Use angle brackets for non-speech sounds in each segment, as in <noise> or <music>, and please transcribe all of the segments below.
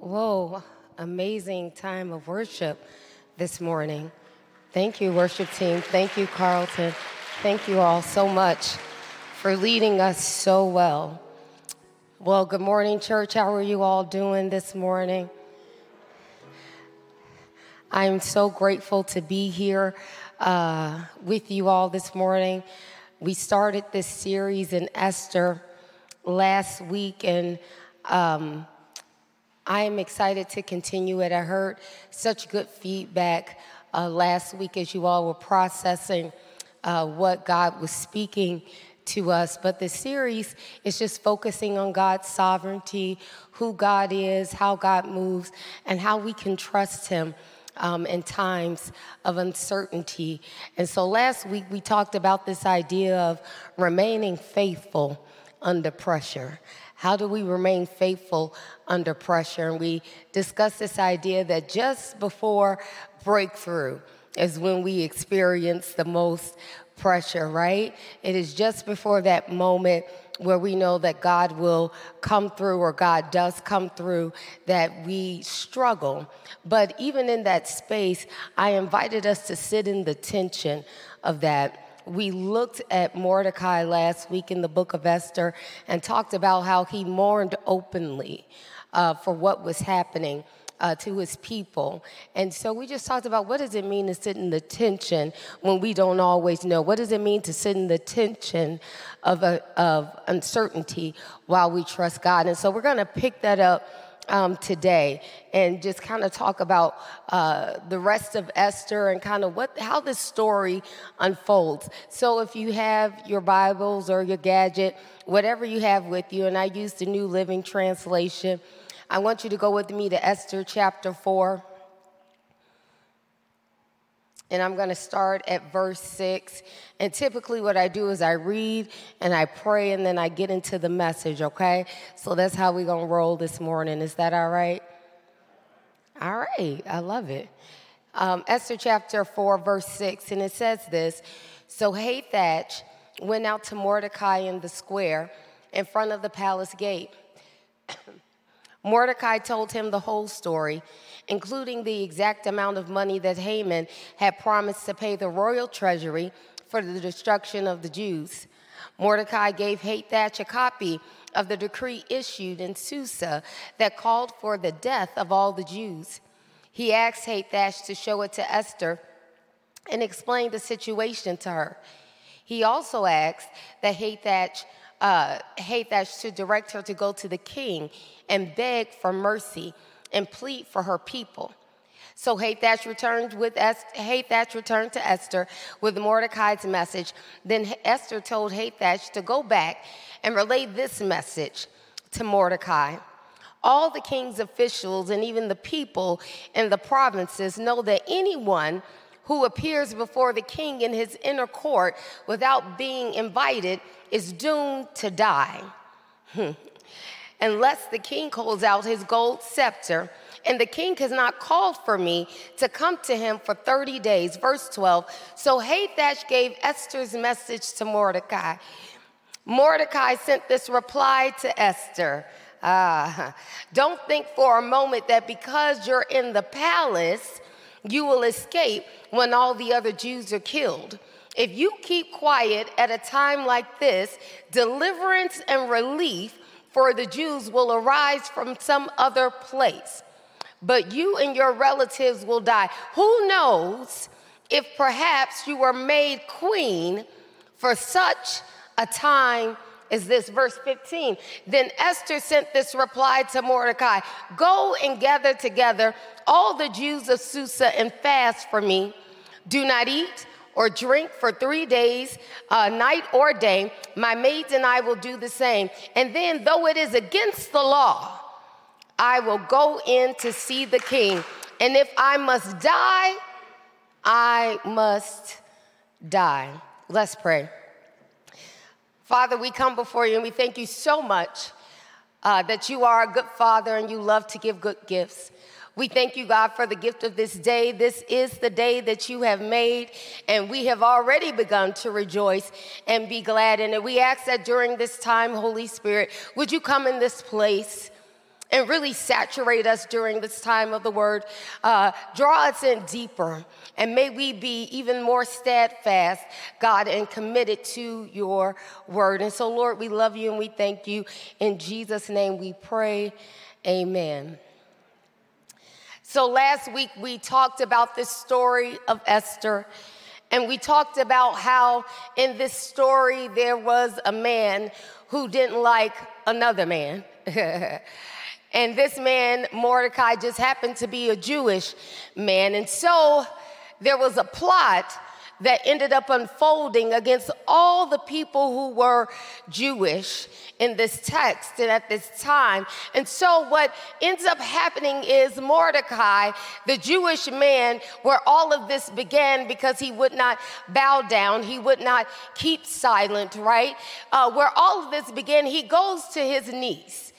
Whoa, amazing time of worship this morning. Thank you, worship team. Thank you, Carlton. Thank you all so much for leading us so well. Well, good morning, church. How are you all doing this morning? I'm so grateful to be here uh, with you all this morning. We started this series in Esther last week, and um, I am excited to continue it. I heard such good feedback uh, last week as you all were processing uh, what God was speaking to us. But the series is just focusing on God's sovereignty, who God is, how God moves, and how we can trust Him. Um, in times of uncertainty. And so last week we talked about this idea of remaining faithful under pressure. How do we remain faithful under pressure? And we discussed this idea that just before breakthrough is when we experience the most pressure, right? It is just before that moment where we know that God will come through or God does come through that we struggle. But even in that space, I invited us to sit in the tension of that we looked at Mordecai last week in the book of Esther and talked about how he mourned openly uh, for what was happening. Uh, to his people. And so we just talked about what does it mean to sit in the tension when we don't always know? What does it mean to sit in the tension of, a, of uncertainty while we trust God? And so we're going to pick that up um, today and just kind of talk about uh, the rest of Esther and kind of what how this story unfolds. So if you have your Bibles or your gadget, whatever you have with you, and I use the New Living Translation, I want you to go with me to Esther chapter four. And I'm going to start at verse 6. And typically, what I do is I read and I pray and then I get into the message, okay? So that's how we're going to roll this morning. Is that all right? All right. I love it. Um, Esther chapter 4, verse 6. And it says this So Hathach went out to Mordecai in the square in front of the palace gate. <coughs> Mordecai told him the whole story including the exact amount of money that Haman had promised to pay the royal treasury for the destruction of the Jews. Mordecai gave Hathach a copy of the decree issued in Susa that called for the death of all the Jews. He asked Hathach to show it to Esther and explain the situation to her. He also asked that Hathach, uh, Hathach to direct her to go to the king and beg for mercy and plead for her people. So Hathach returned with Hathach returned to Esther with Mordecai's message. Then Esther told Hathach to go back and relay this message to Mordecai. All the king's officials and even the people in the provinces know that anyone who appears before the king in his inner court without being invited is doomed to die. Hmm unless the king holds out his gold scepter. And the king has not called for me to come to him for 30 days. Verse 12. So Hathach gave Esther's message to Mordecai. Mordecai sent this reply to Esther. Ah, don't think for a moment that because you're in the palace, you will escape when all the other Jews are killed. If you keep quiet at a time like this, deliverance and relief for the Jews will arise from some other place, but you and your relatives will die. Who knows if perhaps you were made queen for such a time as this? Verse 15. Then Esther sent this reply to Mordecai Go and gather together all the Jews of Susa and fast for me. Do not eat or drink for three days, uh, night or day. My maids and I will do the same. And then, though it is against the law, I will go in to see the king. And if I must die, I must die. Let's pray. Father, we come before you and we thank you so much uh, that you are a good father and you love to give good gifts. We thank you, God, for the gift of this day. This is the day that you have made, and we have already begun to rejoice and be glad in it. We ask that during this time, Holy Spirit, would you come in this place? and really saturate us during this time of the word. Uh, draw us in deeper, and may we be even more steadfast, God, and committed to your word. And so, Lord, we love you and we thank you. In Jesus' name we pray. Amen. So, last week we talked about this story of Esther. And we talked about how in this story there was a man who didn't like another man. <laughs> and this man, Mordecai, just happened to be a Jewish man. And so there was a plot that ended up unfolding against all the people who were Jewish in this text and at this time. And so, what ends up happening is Mordecai, the Jewish man, where all of this began because he would not bow down, he would not keep silent, right? Uh, where all of this began, he goes to his niece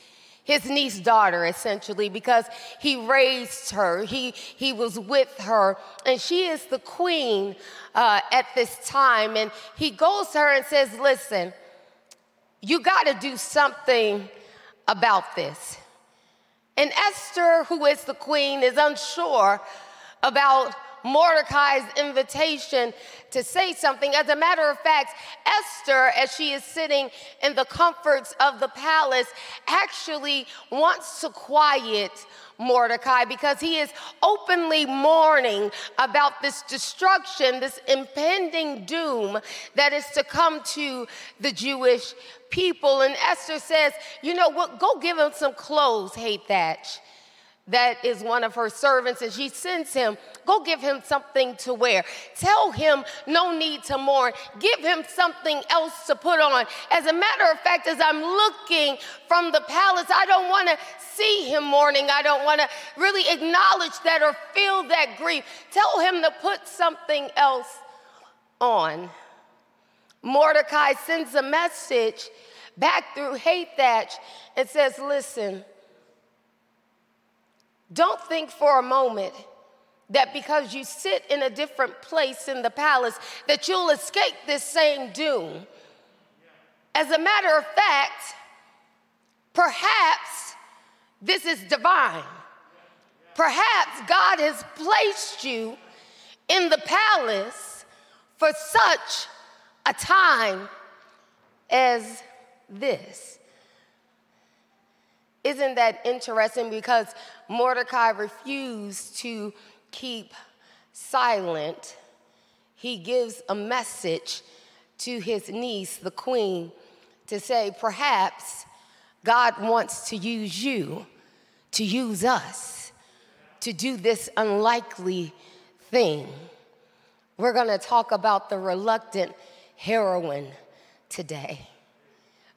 his niece daughter essentially because he raised her. He, he was with her. And she is the queen uh, at this time. And he goes to her and says listen you got to do something about this. And esther who is the queen is unsure about Mordecai's invitation to say something. As a matter of fact, Esther, as she is sitting in the comforts of the palace, actually wants to quiet Mordecai because he is openly mourning about this destruction, this impending doom that is to come to the Jewish people. And Esther says, You know what? Go give him some clothes, Hathach that is one of her servants, and she sends him, Go give him something to wear. Tell him no need to mourn. Give him something else to put on. As a matter of fact, as I'm looking from the palace, I don't want to see him mourning. I don't want to really acknowledge that or feel that grief. Tell him to put something else on. Mordecai sends a message back through Hathach and says, Listen, don't think for a moment that because you sit in a different place in the palace that you'll escape this same doom. As a matter of fact, perhaps this is divine. Perhaps God has placed you in the palace for such a time as this. Isn't that interesting? Because Mordecai refused to keep silent. He gives a message to his niece, the queen, to say, perhaps God wants to use you, to use us, to do this unlikely thing. We're gonna talk about the reluctant heroine today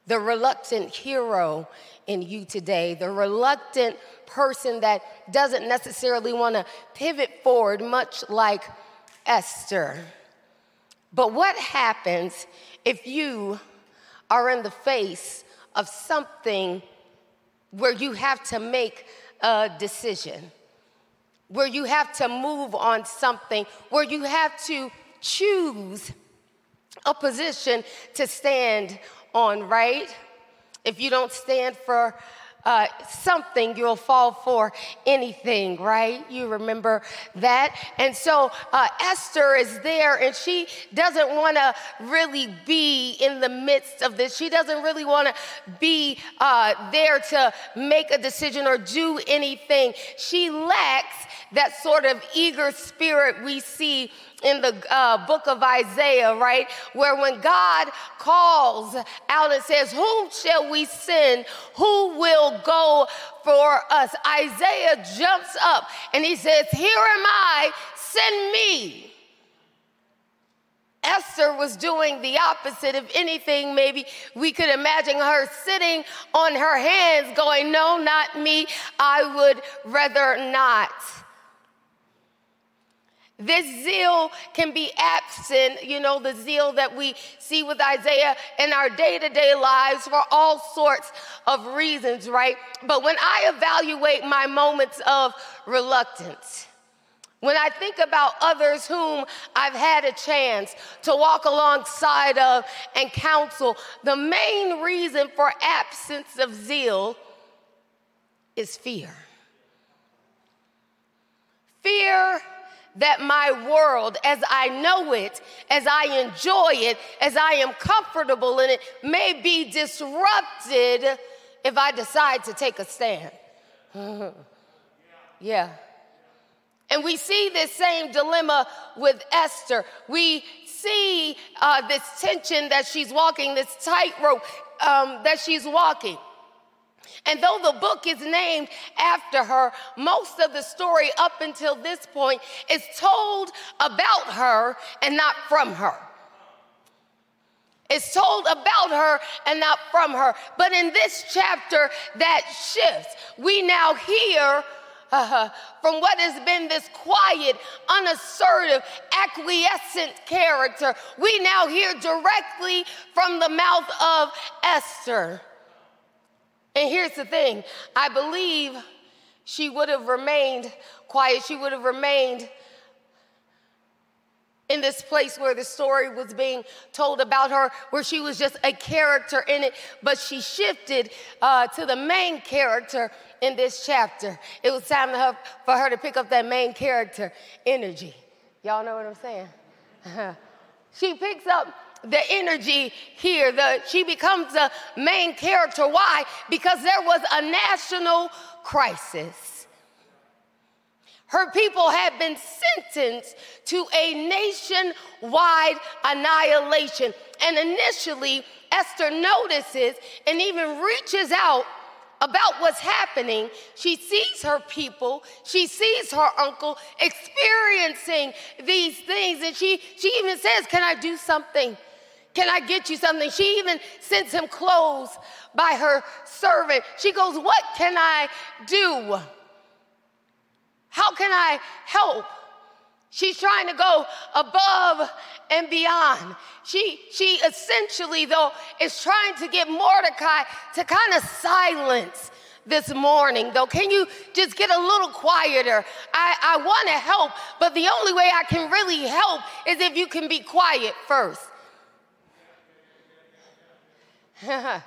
the reluctant hero in you today, the reluctant person that doesn't necessarily want to pivot forward, much like Esther. But what happens if you are in the face of something where you have to make a decision, where you have to move on something, where you have to choose a position to stand on, right? If you don't stand for uh, something, you'll fall for anything, right? You remember that? And so uh, Esther is there and she doesn't want to really be in the midst of this. She doesn't really want to be uh, there to make a decision or do anything. She lacks that sort of eager spirit we see in the uh, book of Isaiah, right? Where when God calls out and says, Whom shall we send? Who will go for us? Isaiah jumps up and he says, Here am I, send me. Esther was doing the opposite. If anything, maybe we could imagine her sitting on her hands going, No, not me. I would rather not. This zeal can be absent, you know, the zeal that we see with Isaiah in our day to day lives for all sorts of reasons, right? But when I evaluate my moments of reluctance, when I think about others whom I've had a chance to walk alongside of and counsel, the main reason for absence of zeal is fear. Fear that my world, as I know it, as I enjoy it, as I am comfortable in it, may be disrupted if I decide to take a stand. <laughs> yeah. And we see this same dilemma with Esther. We see uh, this tension that she's walking, this tightrope um, that she's walking. And though the book is named after her, most of the story up until this point is told about her and not from her. It's told about her and not from her. But in this chapter, that shifts. We now hear uh, from what has been this quiet, unassertive, acquiescent character. We now hear directly from the mouth of Esther. And here's the thing I believe she would have remained quiet, she would have remained in this place where the story was being told about her, where she was just a character in it, but she shifted uh, to the main character in this chapter. It was time for her to pick up that main character energy. Y'all know what I'm saying? <laughs> she picks up the energy here. The, she becomes the main character. Why? Because there was a national crisis. Her people had been sentenced to a nationwide annihilation. And initially, Esther notices and even reaches out about what's happening. She sees her people, she sees her uncle experiencing these things, and she, she even says, Can I do something? Can I get you something? She even sends him clothes by her servant. She goes, What can I do? How can I help? She's trying to go above and beyond. She, she essentially, though, is trying to get Mordecai to kind of silence this mourning, though. Can you just get a little quieter? I, I want to help, but the only way I can really help is if you can be quiet first. <laughs> I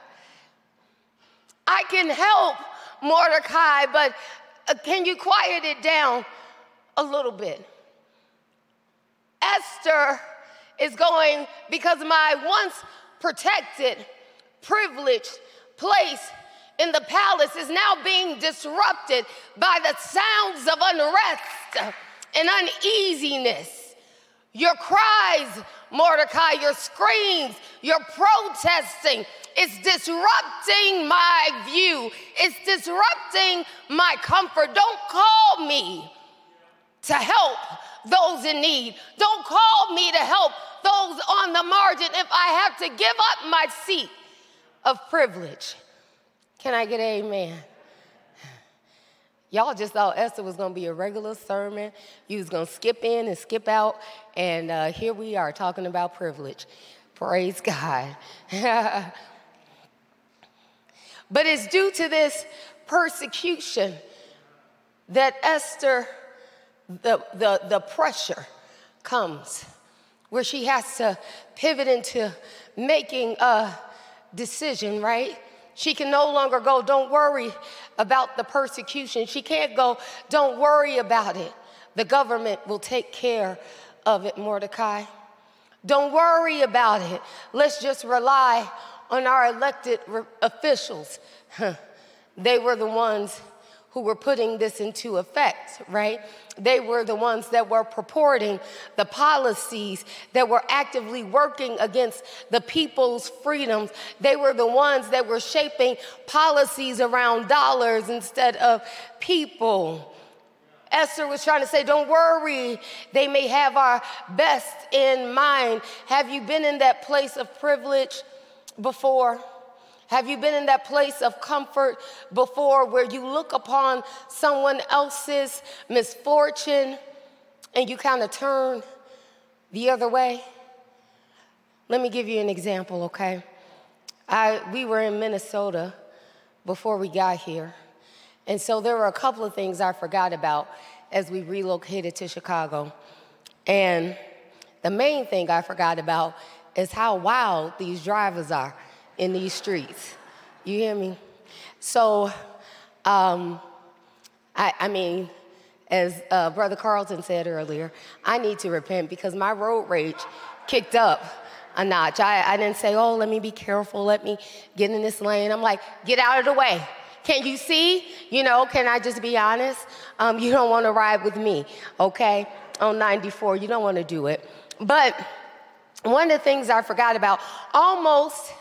can help Mordecai, but uh, can you quiet it down a little bit? Esther is going because my once protected, privileged place in the palace is now being disrupted by the sounds of unrest and uneasiness. Your cries, Mordecai, your screams, your protesting, it's disrupting my view. It's disrupting my comfort. Don't call me to help those in need. Don't call me to help those on the margin if I have to give up my seat of privilege. Can I get amen? Y'all just thought Esther was going to be a regular sermon. You was going to skip in and skip out. And uh, here we are talking about privilege. Praise God. <laughs> but it's due to this persecution that Esther the, the, the pressure comes where she has to pivot into making a decision, right? She can no longer go, don't worry about the persecution. She can't go, don't worry about it. The government will take care of it, Mordecai. Don't worry about it. Let's just rely on our elected re- officials. <laughs> they were the ones who were putting this into effect, right? They were the ones that were purporting the policies that were actively working against the people's freedoms. They were the ones that were shaping policies around dollars instead of people. Esther was trying to say, Don't worry, they may have our best in mind. Have you been in that place of privilege before? Have you been in that place of comfort before where you look upon someone else's misfortune and you kind of turn the other way? Let me give you an example, okay? I, we were in Minnesota before we got here. And so there were a couple of things I forgot about as we relocated to Chicago. And the main thing I forgot about is how wild these drivers are in these streets. You hear me? So Um, I, I mean, as uh, Brother Carlton said earlier, I need to repent because my road rage kicked up a notch. I, I didn't say, oh, let me be careful, let me get in this lane. I'm like, get out of the way. Can you see? You know, can I just be honest? Um, you don't want to ride with me, okay? On 94, you don't want to do it. But one of the things I forgot about almost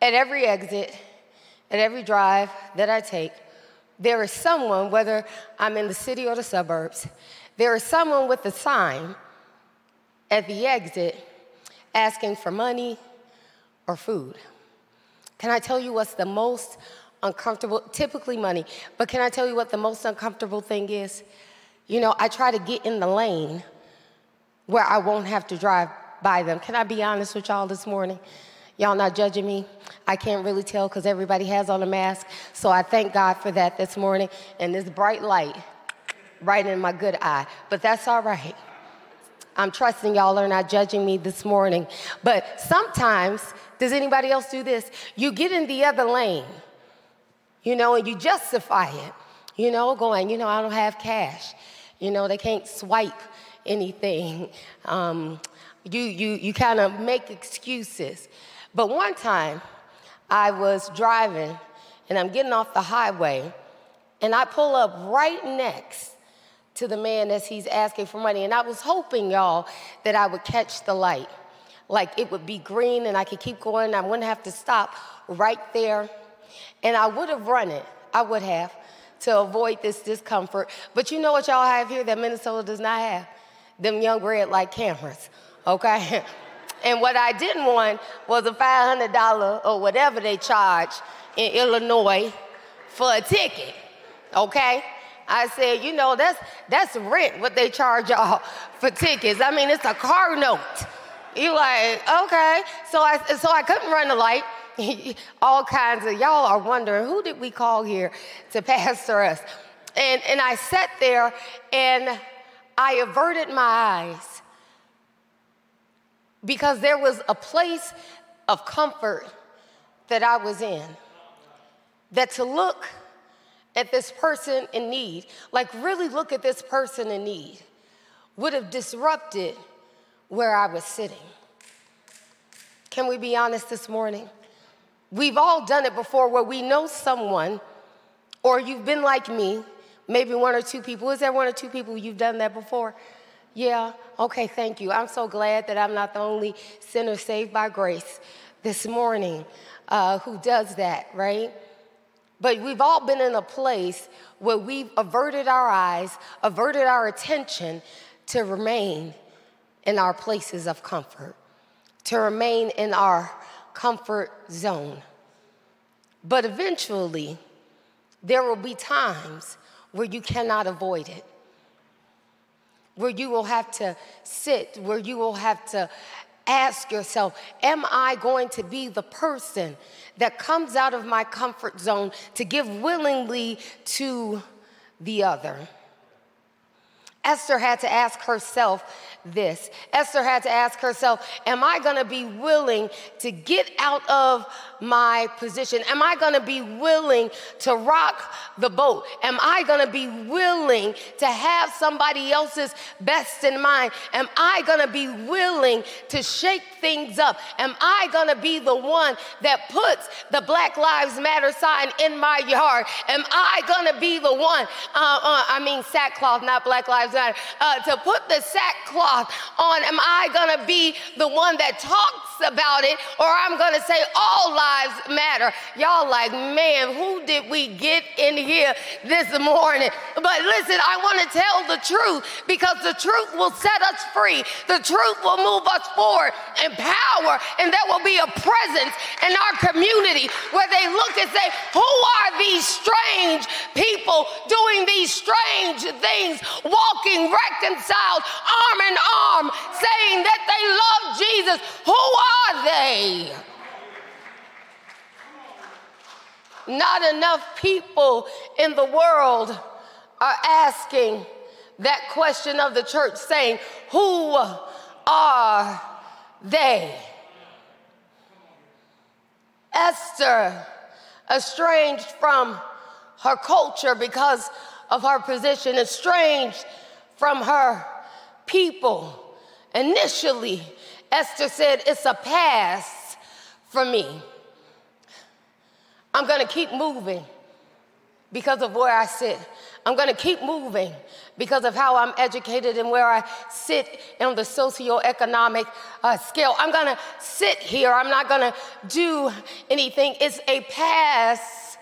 at every exit, at every drive that I take, there is someone, whether I'm in the city or the suburbs, there is someone with a sign at the exit asking for money or food. Can I tell you what's the most uncomfortable? Typically, money, but can I tell you what the most uncomfortable thing is? You know, I try to get in the lane where I won't have to drive by them. Can I be honest with y'all this morning? Y'all not judging me? I can't really tell because everybody has on a mask. So I thank God for that this morning and this bright light right in my good eye. But that's all right. I'm trusting y'all are not judging me this morning. But sometimes, does anybody else do this? You get in the other lane, you know, and you justify it, you know, going, you know, I don't have cash. You know, they can't swipe anything. Um, you you, you kind of make excuses. But one time, I was driving and I'm getting off the highway, and I pull up right next to the man as he's asking for money. And I was hoping, y'all, that I would catch the light. Like it would be green and I could keep going. I wouldn't have to stop right there. And I would have run it. I would have to avoid this discomfort. But you know what y'all have here that Minnesota does not have? Them young red light cameras, okay? <laughs> And what I didn't want was a $500 or whatever they charge in Illinois for a ticket, okay? I said, you know, that's that's rent what they charge y'all for tickets. I mean, it's a car note. You like, okay. So I so I couldn't run the light. <laughs> All kinds of y'all are wondering who did we call here to <laughs> pastor us? And and I sat there and I averted my eyes because there was a place of comfort that I was in. That to look at this person in need, like really look at this person in need, would have disrupted where I was sitting. Can we be honest this morning? We've all done it before where we know someone, or you've been like me, maybe one or two people. Is there one or two people you've done that before? Yeah, okay, thank you. I'm so glad that I'm not the only sinner saved by grace this morning uh, who does that, right? But we've all been in a place where we've averted our eyes, averted our attention to remain in our places of comfort, to remain in our comfort zone. But eventually, there will be times where you cannot avoid it, where you will have to sit, where you will have to ask yourself Am I going to be the person that comes out of my comfort zone to give willingly to the other? Esther had to ask herself this. Esther had to ask herself, Am I gonna be willing to get out of my position? Am I gonna be willing to rock the boat? Am I gonna be willing to have somebody else's best in mind? Am I gonna be willing to shake things up? Am I gonna be the one that puts the Black Lives Matter sign in my yard? Am I gonna be the one, uh, uh, I mean, sackcloth, not Black Lives Uh, to put the sackcloth on? Am I gonna be the one that talks about it, or I'm gonna say all lives matter? Y'all, like, man, who did we get in here this morning? But listen, I wanna tell the truth because the truth will set us free, the truth will move us forward in power, and there will be a presence in our community where they look and say, Who are these strange people doing these strange things, walking reconciled arm in arm, saying that they love Jesus. Who are they? Not enough people in the world are asking that question of the church, saying, Who are they? Esther estranged from her culture because of her position, estranged from her people. Initially, Esther said, It's a pass for me. I'm gonna keep moving because of where I sit. I'm gonna keep moving because of how I'm educated and where I sit on the socioeconomic uh, scale. I'm gonna sit here, I'm not gonna do anything. It's a pass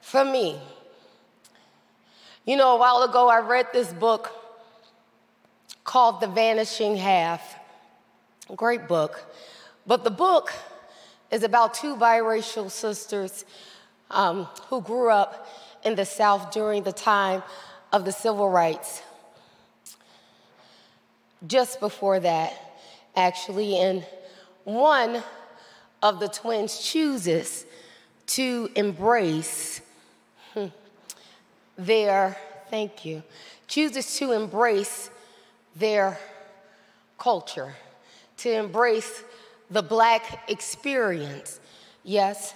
for me. You know, a while ago I read this book called The Vanishing Half. Great book. But the book is about two biracial sisters um, who grew up in the South during the time of the civil rights. Just before that, actually, and one of the twins chooses to embrace hmm, their, thank you, chooses to embrace their culture, to embrace the black experience, yes.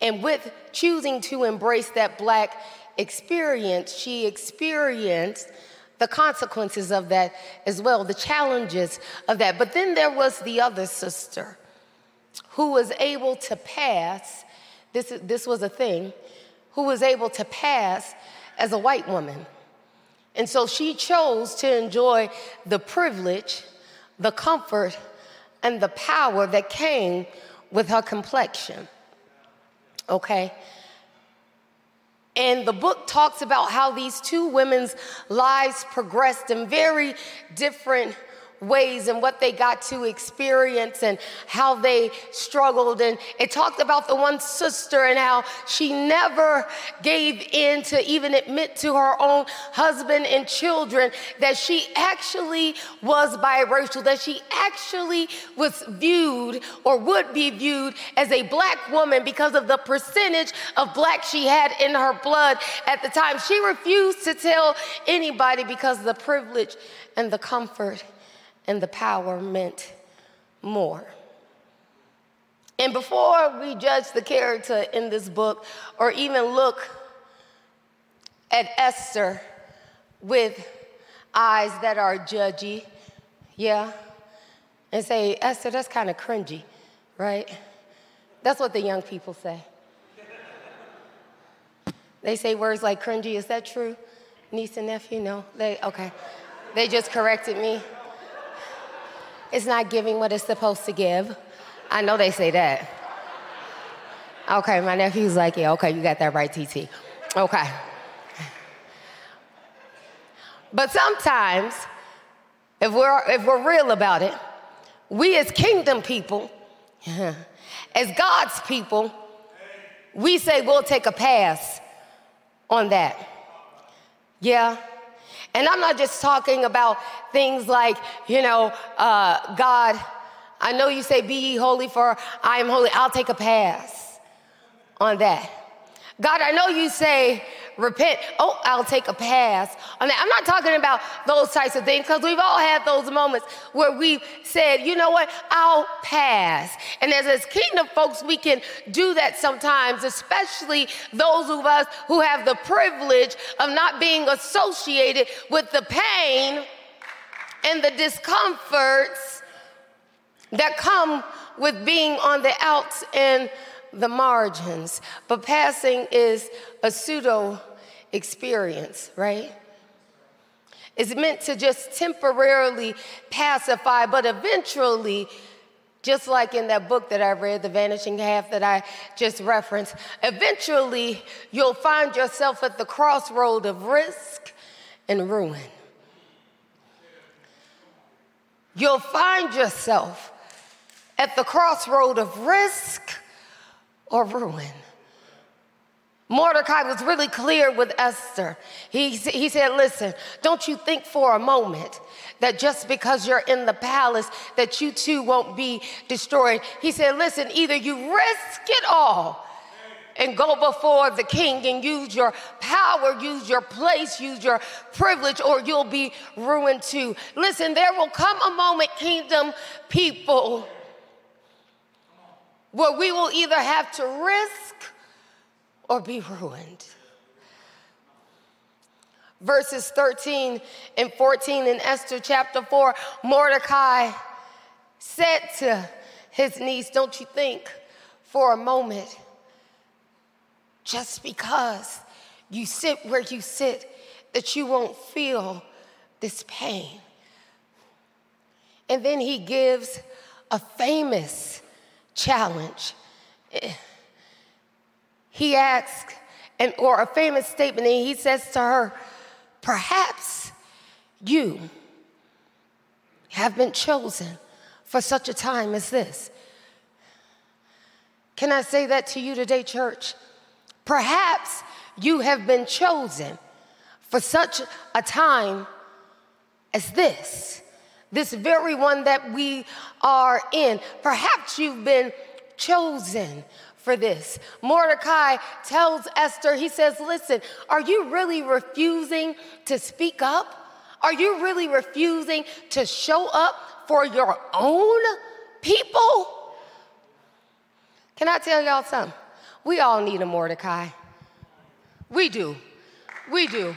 And with choosing to embrace that black experience, she experienced the consequences of that as well, the challenges of that. But then there was the other sister who was able to pass, this, this was a thing, who was able to pass as a white woman. And so she chose to enjoy the privilege, the comfort, and the power that came with her complexion. Okay? And the book talks about how these two women's lives progressed in very different ways and what they got to experience and how they struggled. And it talked about the one sister and how she never gave in to even admit to her own husband and children that she actually was biracial, that she actually was viewed or would be viewed as a black woman because of the percentage of black she had in her blood at the time. She refused to tell anybody because of the privilege and the comfort and the power meant more. And before we judge the character in this book or even look at Esther with eyes that are judgy, yeah, and say, Esther, that's kind of cringy, right? That's what the young people say. They say words like cringy. Is that true? Niece and nephew? No? They, okay. They just corrected me. It's not giving what it's supposed to give. I know they say that. Okay, my nephew's like, yeah, okay, you got that right, TT. Okay. But sometimes, if we're, if we're real about it, we as kingdom people, <laughs> as God's people, we say we'll take a pass on that. Yeah? And I'm not just talking about things like, you know, uh, God, I know you say, Be ye holy, for I am holy. I'll take a pass on that. God, I know you say, repent. Oh, I'll take a pass on that. I'm not talking about those types of things because we've all had those moments where we've said, you know what, I'll pass. And as, as kingdom folks, we can do that sometimes, especially those of us who have the privilege of not being associated with the pain and the discomforts that come with being on the outs and the margins. But passing is a pseudo experience, right? It's meant to just temporarily pacify, but eventually, just like in that book that I read, The Vanishing Half, that I just referenced, eventually you'll find yourself at the crossroad of risk and ruin. You'll find yourself at the crossroad of risk or ruin. Mordecai was really clear with Esther. He, he said, Listen, don't you think for a moment that just because you're in the palace that you too won't be destroyed. He said, Listen, either you risk it all and go before the king and use your power, use your place, use your privilege, or you'll be ruined too. Listen, there will come a moment, kingdom people, where we will either have to risk or be ruined. Verses 13 and 14 in Esther chapter 4, Mordecai said to his niece, Don't you think for a moment, just because you sit where you sit, that you won't feel this pain. And then he gives a famous challenge. He asks, and, or a famous statement, and he says to her, Perhaps you have been chosen for such a time as this. Can I say that to you today, church? Perhaps you have been chosen for such a time as this, this very one that we are in. Perhaps you've been chosen for this. Mordecai tells Esther, he says, Listen, are you really refusing to speak up? Are you really refusing to show up for your own people? Can I tell y'all something? We all need a Mordecai. We do. We do.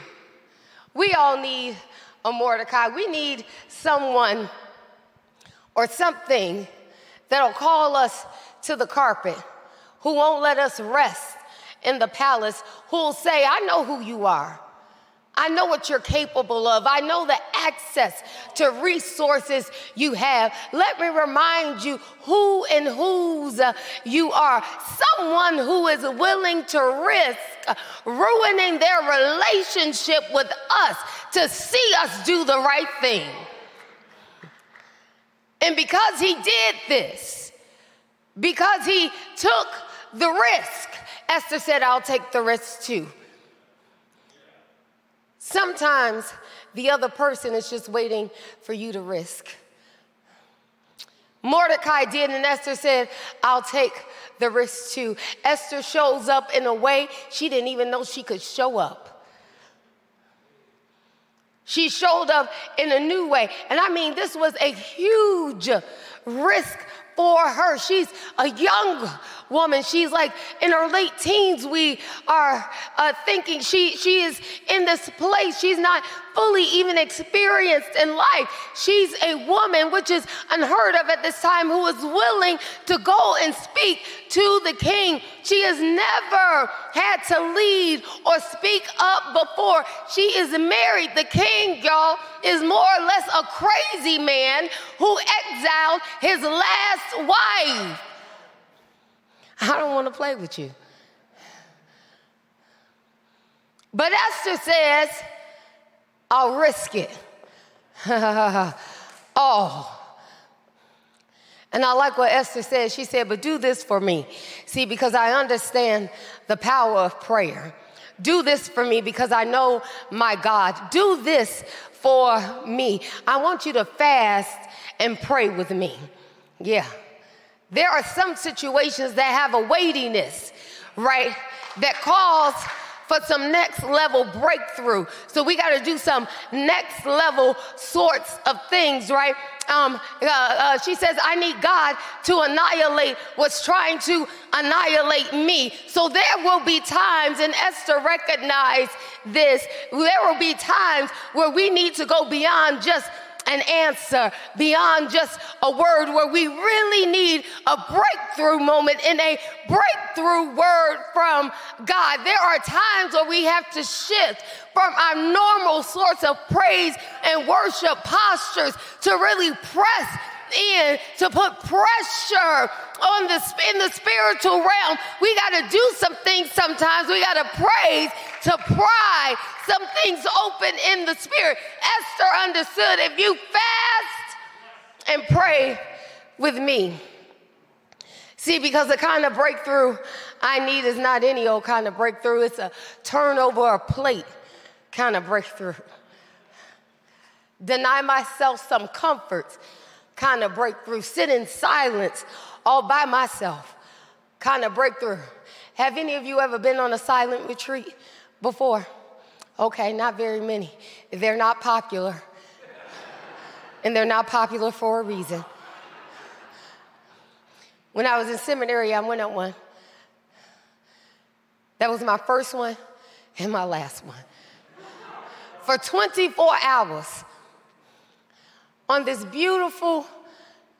We all need a Mordecai. We need someone or something that'll call us to the carpet, who won't let us rest in the palace, who'll say, I know who you are. I know what you're capable of. I know the access to resources you have. Let me remind you who and whose uh, you are. Someone who is willing to risk ruining their relationship with us to see us do the right thing. And because he did this, because he took the risk, Esther said, I'll take the risk too. Sometimes the other person is just waiting for you to risk. Mordecai did, and Esther said, I'll take the risk too. Esther shows up in a way she didn't even know she could show up. She showed up in a new way. And I mean, this was a huge risk for her. She's a young woman. She's like in her late teens. We are uh, thinking she, she is in this place. She's not fully even experienced in life. She's a woman, which is unheard of at this time, who is willing to go and speak to the king. She has never had to lead or speak up before. She is married. The king, y'all, is more or less a crazy man who exiled his last wife. I don't want to play with you. But Esther says, I'll risk it. <laughs> oh. And I like what Esther said. She said, But do this for me. See, because I understand the power of prayer. Do this for me because I know my God. Do this for me. I want you to fast and pray with me. Yeah. There are some situations that have a weightiness, right? That calls for some next level breakthrough. So we got to do some next level sorts of things, right? Um, uh, uh, she says, I need God to annihilate what's trying to annihilate me. So there will be times, and Esther recognized this, there will be times where we need to go beyond just an answer beyond just a word where we really need a breakthrough moment in a breakthrough word from God. There are times where we have to shift from our normal sorts of praise and worship postures to really press in to put pressure on the in the spiritual realm. We got to do some things sometimes. We got to praise to pry some things open in the spirit. Esther understood if you fast and pray with me. See, because the kind of breakthrough I need is not any old kind of breakthrough, it's a turnover a plate kind of breakthrough. Deny myself some comforts kind of breakthrough. Sit in silence all by myself kind of breakthrough. Have any of you ever been on a silent retreat before? Okay, not very many. They're not popular. and they're not popular for a reason. When I was in seminary, I went on one. That was my first one and my last one. For 24 hours on this beautiful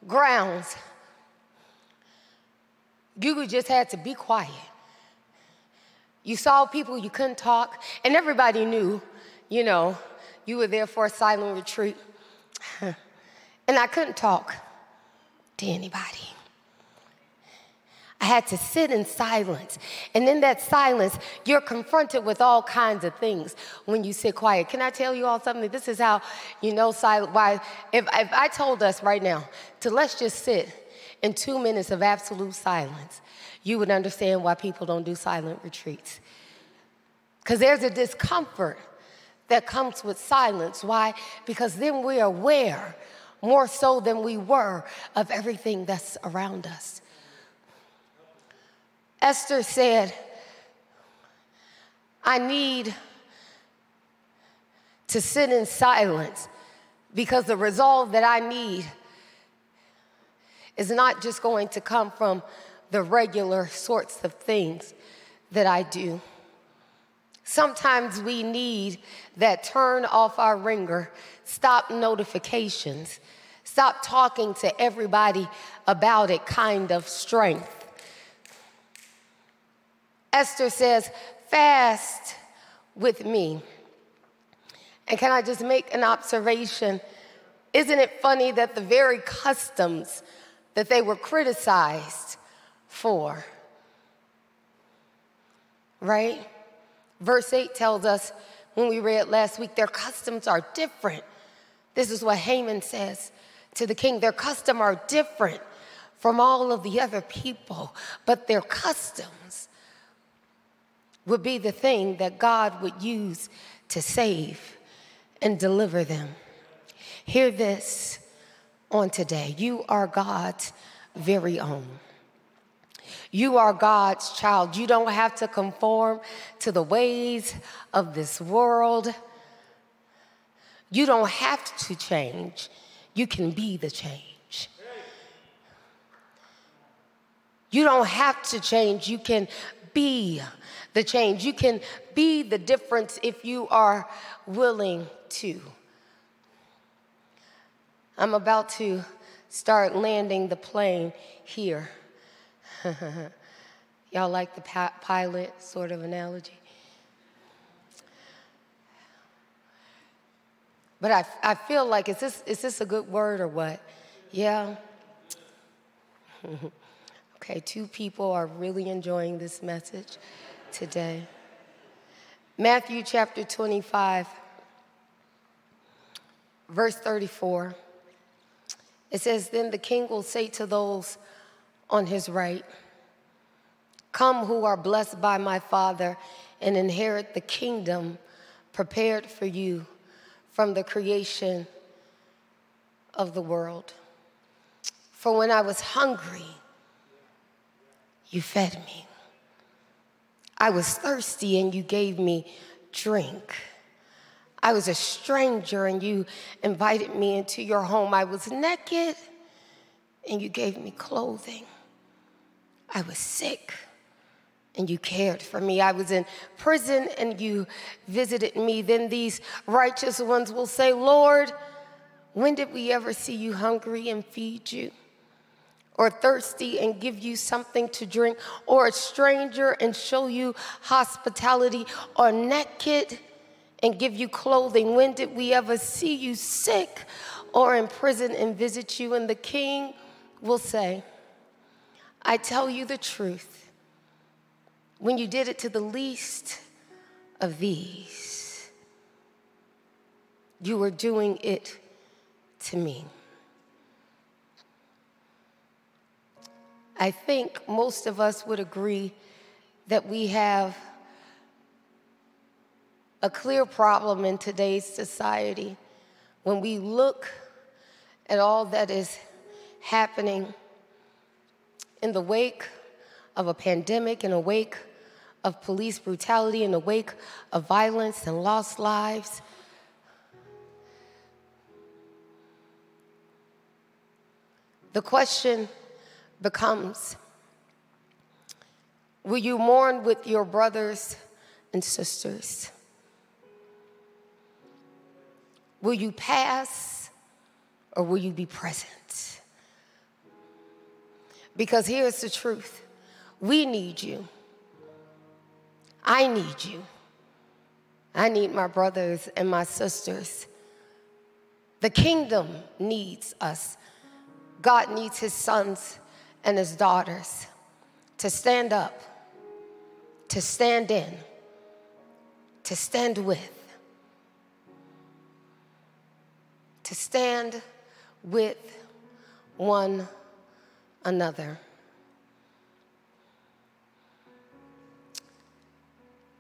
grounds, you just had to be quiet. You saw people, you couldn't talk, and everybody knew, you know, you were there for a silent retreat. <laughs> and I couldn't talk to anybody. I had to sit in silence. And in that silence, you're confronted with all kinds of things when you sit quiet. Can I tell you all something? This is how you know silence. Why, if, if I told us right now to let's just sit in two minutes of absolute silence, you would understand why people don't do silent retreats. Because there's a discomfort that comes with silence. Why? Because then we're aware more so than we were of everything that's around us. Esther said, I need to sit in silence because the resolve that I need is not just going to come from the regular sorts of things that I do. Sometimes we need that turn off our ringer, stop notifications, stop talking to everybody about it kind of strength. Esther says, fast with me. And can I just make an observation? Isn't it funny that the very customs that they were criticized for, right? Verse 8 tells us when we read last week, their customs are different. This is what Haman says to the king. Their customs are different from all of the other people, but their customs would be the thing that God would use to save and deliver them. Hear this on today. You are God's very own. You are God's child. You don't have to conform to the ways of this world. You don't have to change. You can be the change. You don't have to change. You can be the change. You can be the difference if you are willing to. I'm about to start landing the plane here. <laughs> Y'all like the pilot sort of analogy? But I, I feel like, is this, is this a good word or what? Yeah? <laughs> okay, two people are really enjoying this message today. Matthew chapter 25, verse 34. It says, Then the king will say to those on his right, Come who are blessed by my Father and inherit the kingdom prepared for you from the creation of the world. For when I was hungry, you fed me. I was thirsty and you gave me drink. I was a stranger and you invited me into your home. I was naked and you gave me clothing. I was sick and you cared for me. I was in prison and you visited me. Then these righteous ones will say, Lord, when did we ever see you hungry and feed you? Or thirsty and give you something to drink, or a stranger and show you hospitality, or naked and give you clothing? When did we ever see you sick or in prison and visit you? And the king will say, I tell you the truth. When you did it to the least of these, you were doing it to me. I think most of us would agree that we have a clear problem in today's society when we look at all that is happening in the wake of a pandemic, in the wake of police brutality, in the wake of violence and lost lives. The question becomes Will you mourn with your brothers and sisters? Will you pass or will you be present? Because here's the truth we need you. I need you. I need my brothers and my sisters. The kingdom needs us. God needs his sons and his daughters to stand up, to stand in, to stand with, to stand with one another.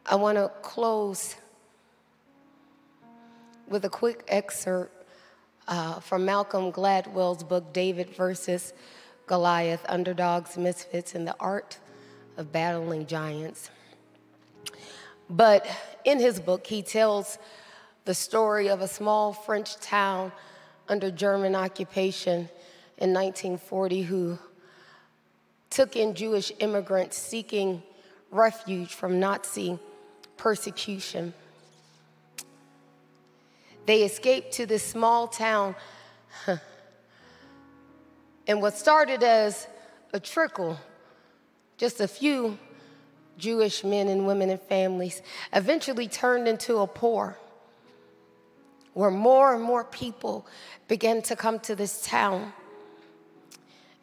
I want to close with a quick excerpt uh, from Malcolm Gladwell's book, David versus Goliath Underdogs, Misfits, and the Art of Battling Giants. But in his book, he tells the story of a small French town under German occupation in 1940 who took in Jewish immigrants seeking refuge from Nazi persecution. They escaped to this small town. <laughs> and what started as a trickle, just a few Jewish men and women and families, eventually turned into a pour where more and more people began to come to this town.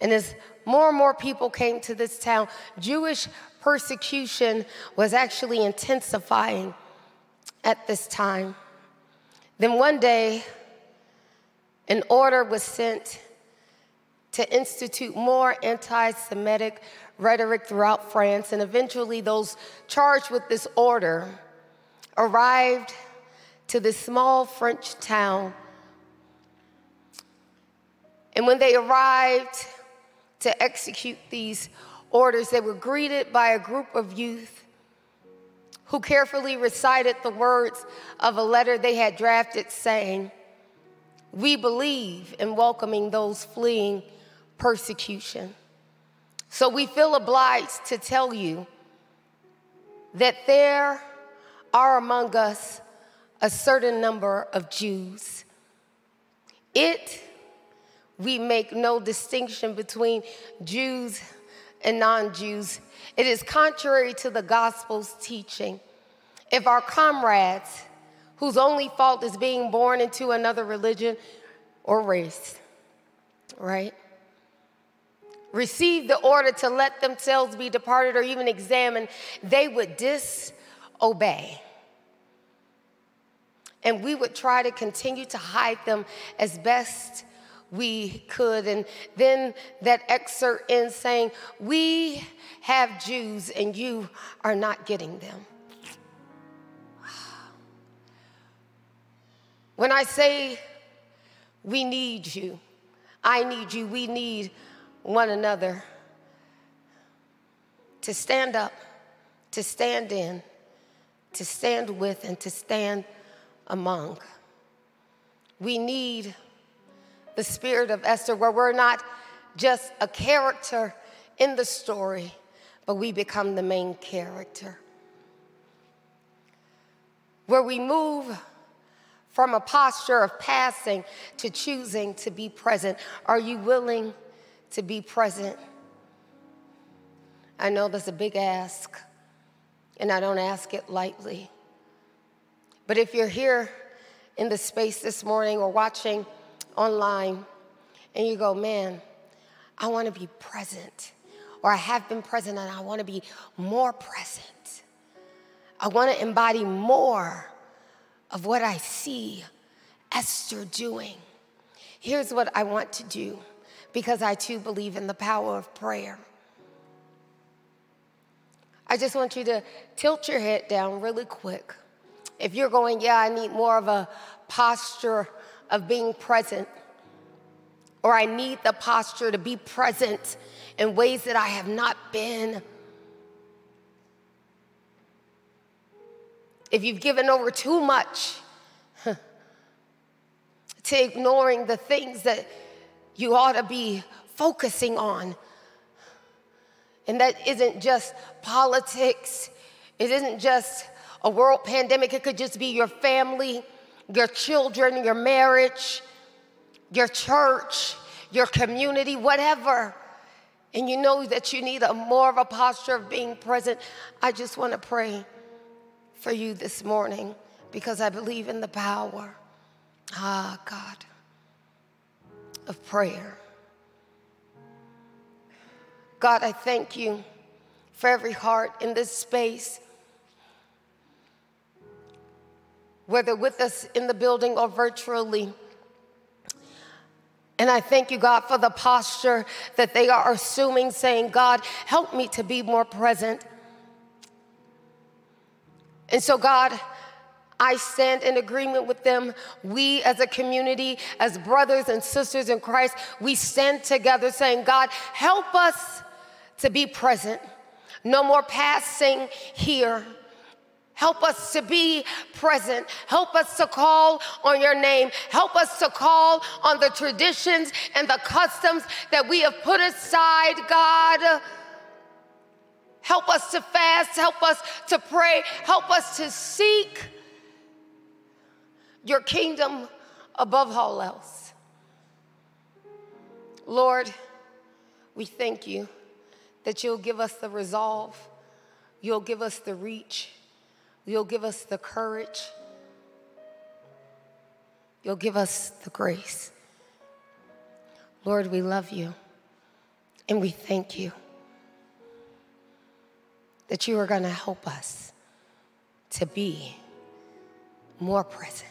And as more and more people came to this town, Jewish persecution was actually intensifying at this time. Then one day, an order was sent to institute more anti Semitic rhetoric throughout France, and eventually, those charged with this order arrived to this small French town. And when they arrived to execute these orders, they were greeted by a group of youth who carefully recited the words of a letter they had drafted saying, We believe in welcoming those fleeing persecution. So we feel obliged to tell you that there are among us a certain number of Jews. It, we make no distinction between Jews and non Jews. It is contrary to the gospel's teaching. If our comrades, whose only fault is being born into another religion or race, right? Receive the order to let themselves be departed or even examined, they would disobey. And we would try to continue to hide them as best we could. And then that excerpt ends saying, We have Jews and you are not getting them. When I say we need you, I need you, we need one another to stand up, to stand in, to stand with, and to stand among. We need the spirit of Esther, where we're not just a character in the story, but we become the main character. Where we move from a posture of passing to choosing to be present. Are you willing to be present? I know that's a big ask, and I don't ask it lightly. But if you're here in the space this morning or watching online and you go, man, I want to be present, or I have been present and I want to be more present. I want to embody more of what I see Esther doing. Here's what I want to do because I too believe in the power of prayer. I just want you to tilt your head down really quick. If you're going, yeah, I need more of a posture of being present, or I need the posture to be present in ways that I have not been. If you've given over too much <laughs> to ignoring the things that you ought to be focusing on, And that isn't just politics, it isn't just a world pandemic, it could just be your family, your children, your marriage, your church, your community, whatever. And you know that you need a more of a posture of being present. I just want to pray for you this morning because I believe in the power, ah, God, of prayer. God, I thank you for every heart in this space, whether with us in the building or virtually. And I thank you, God, for the posture that they are assuming, saying, God, help me to be more present. And so, God, I stand in agreement with them. We as a community, as brothers and sisters in Christ, we stand together saying, God, help us to be present. No more passing here. Help us to be present. Help us to call on your name. Help us to call on the traditions and the customs that we have put aside, God. Help us to fast. Help us to pray. Help us to seek your kingdom above all else. Lord, we thank you that you'll give us the resolve, you'll give us the reach, you'll give us the courage, you'll give us the grace. Lord, we love you and we thank you that you are going to help us to be more present.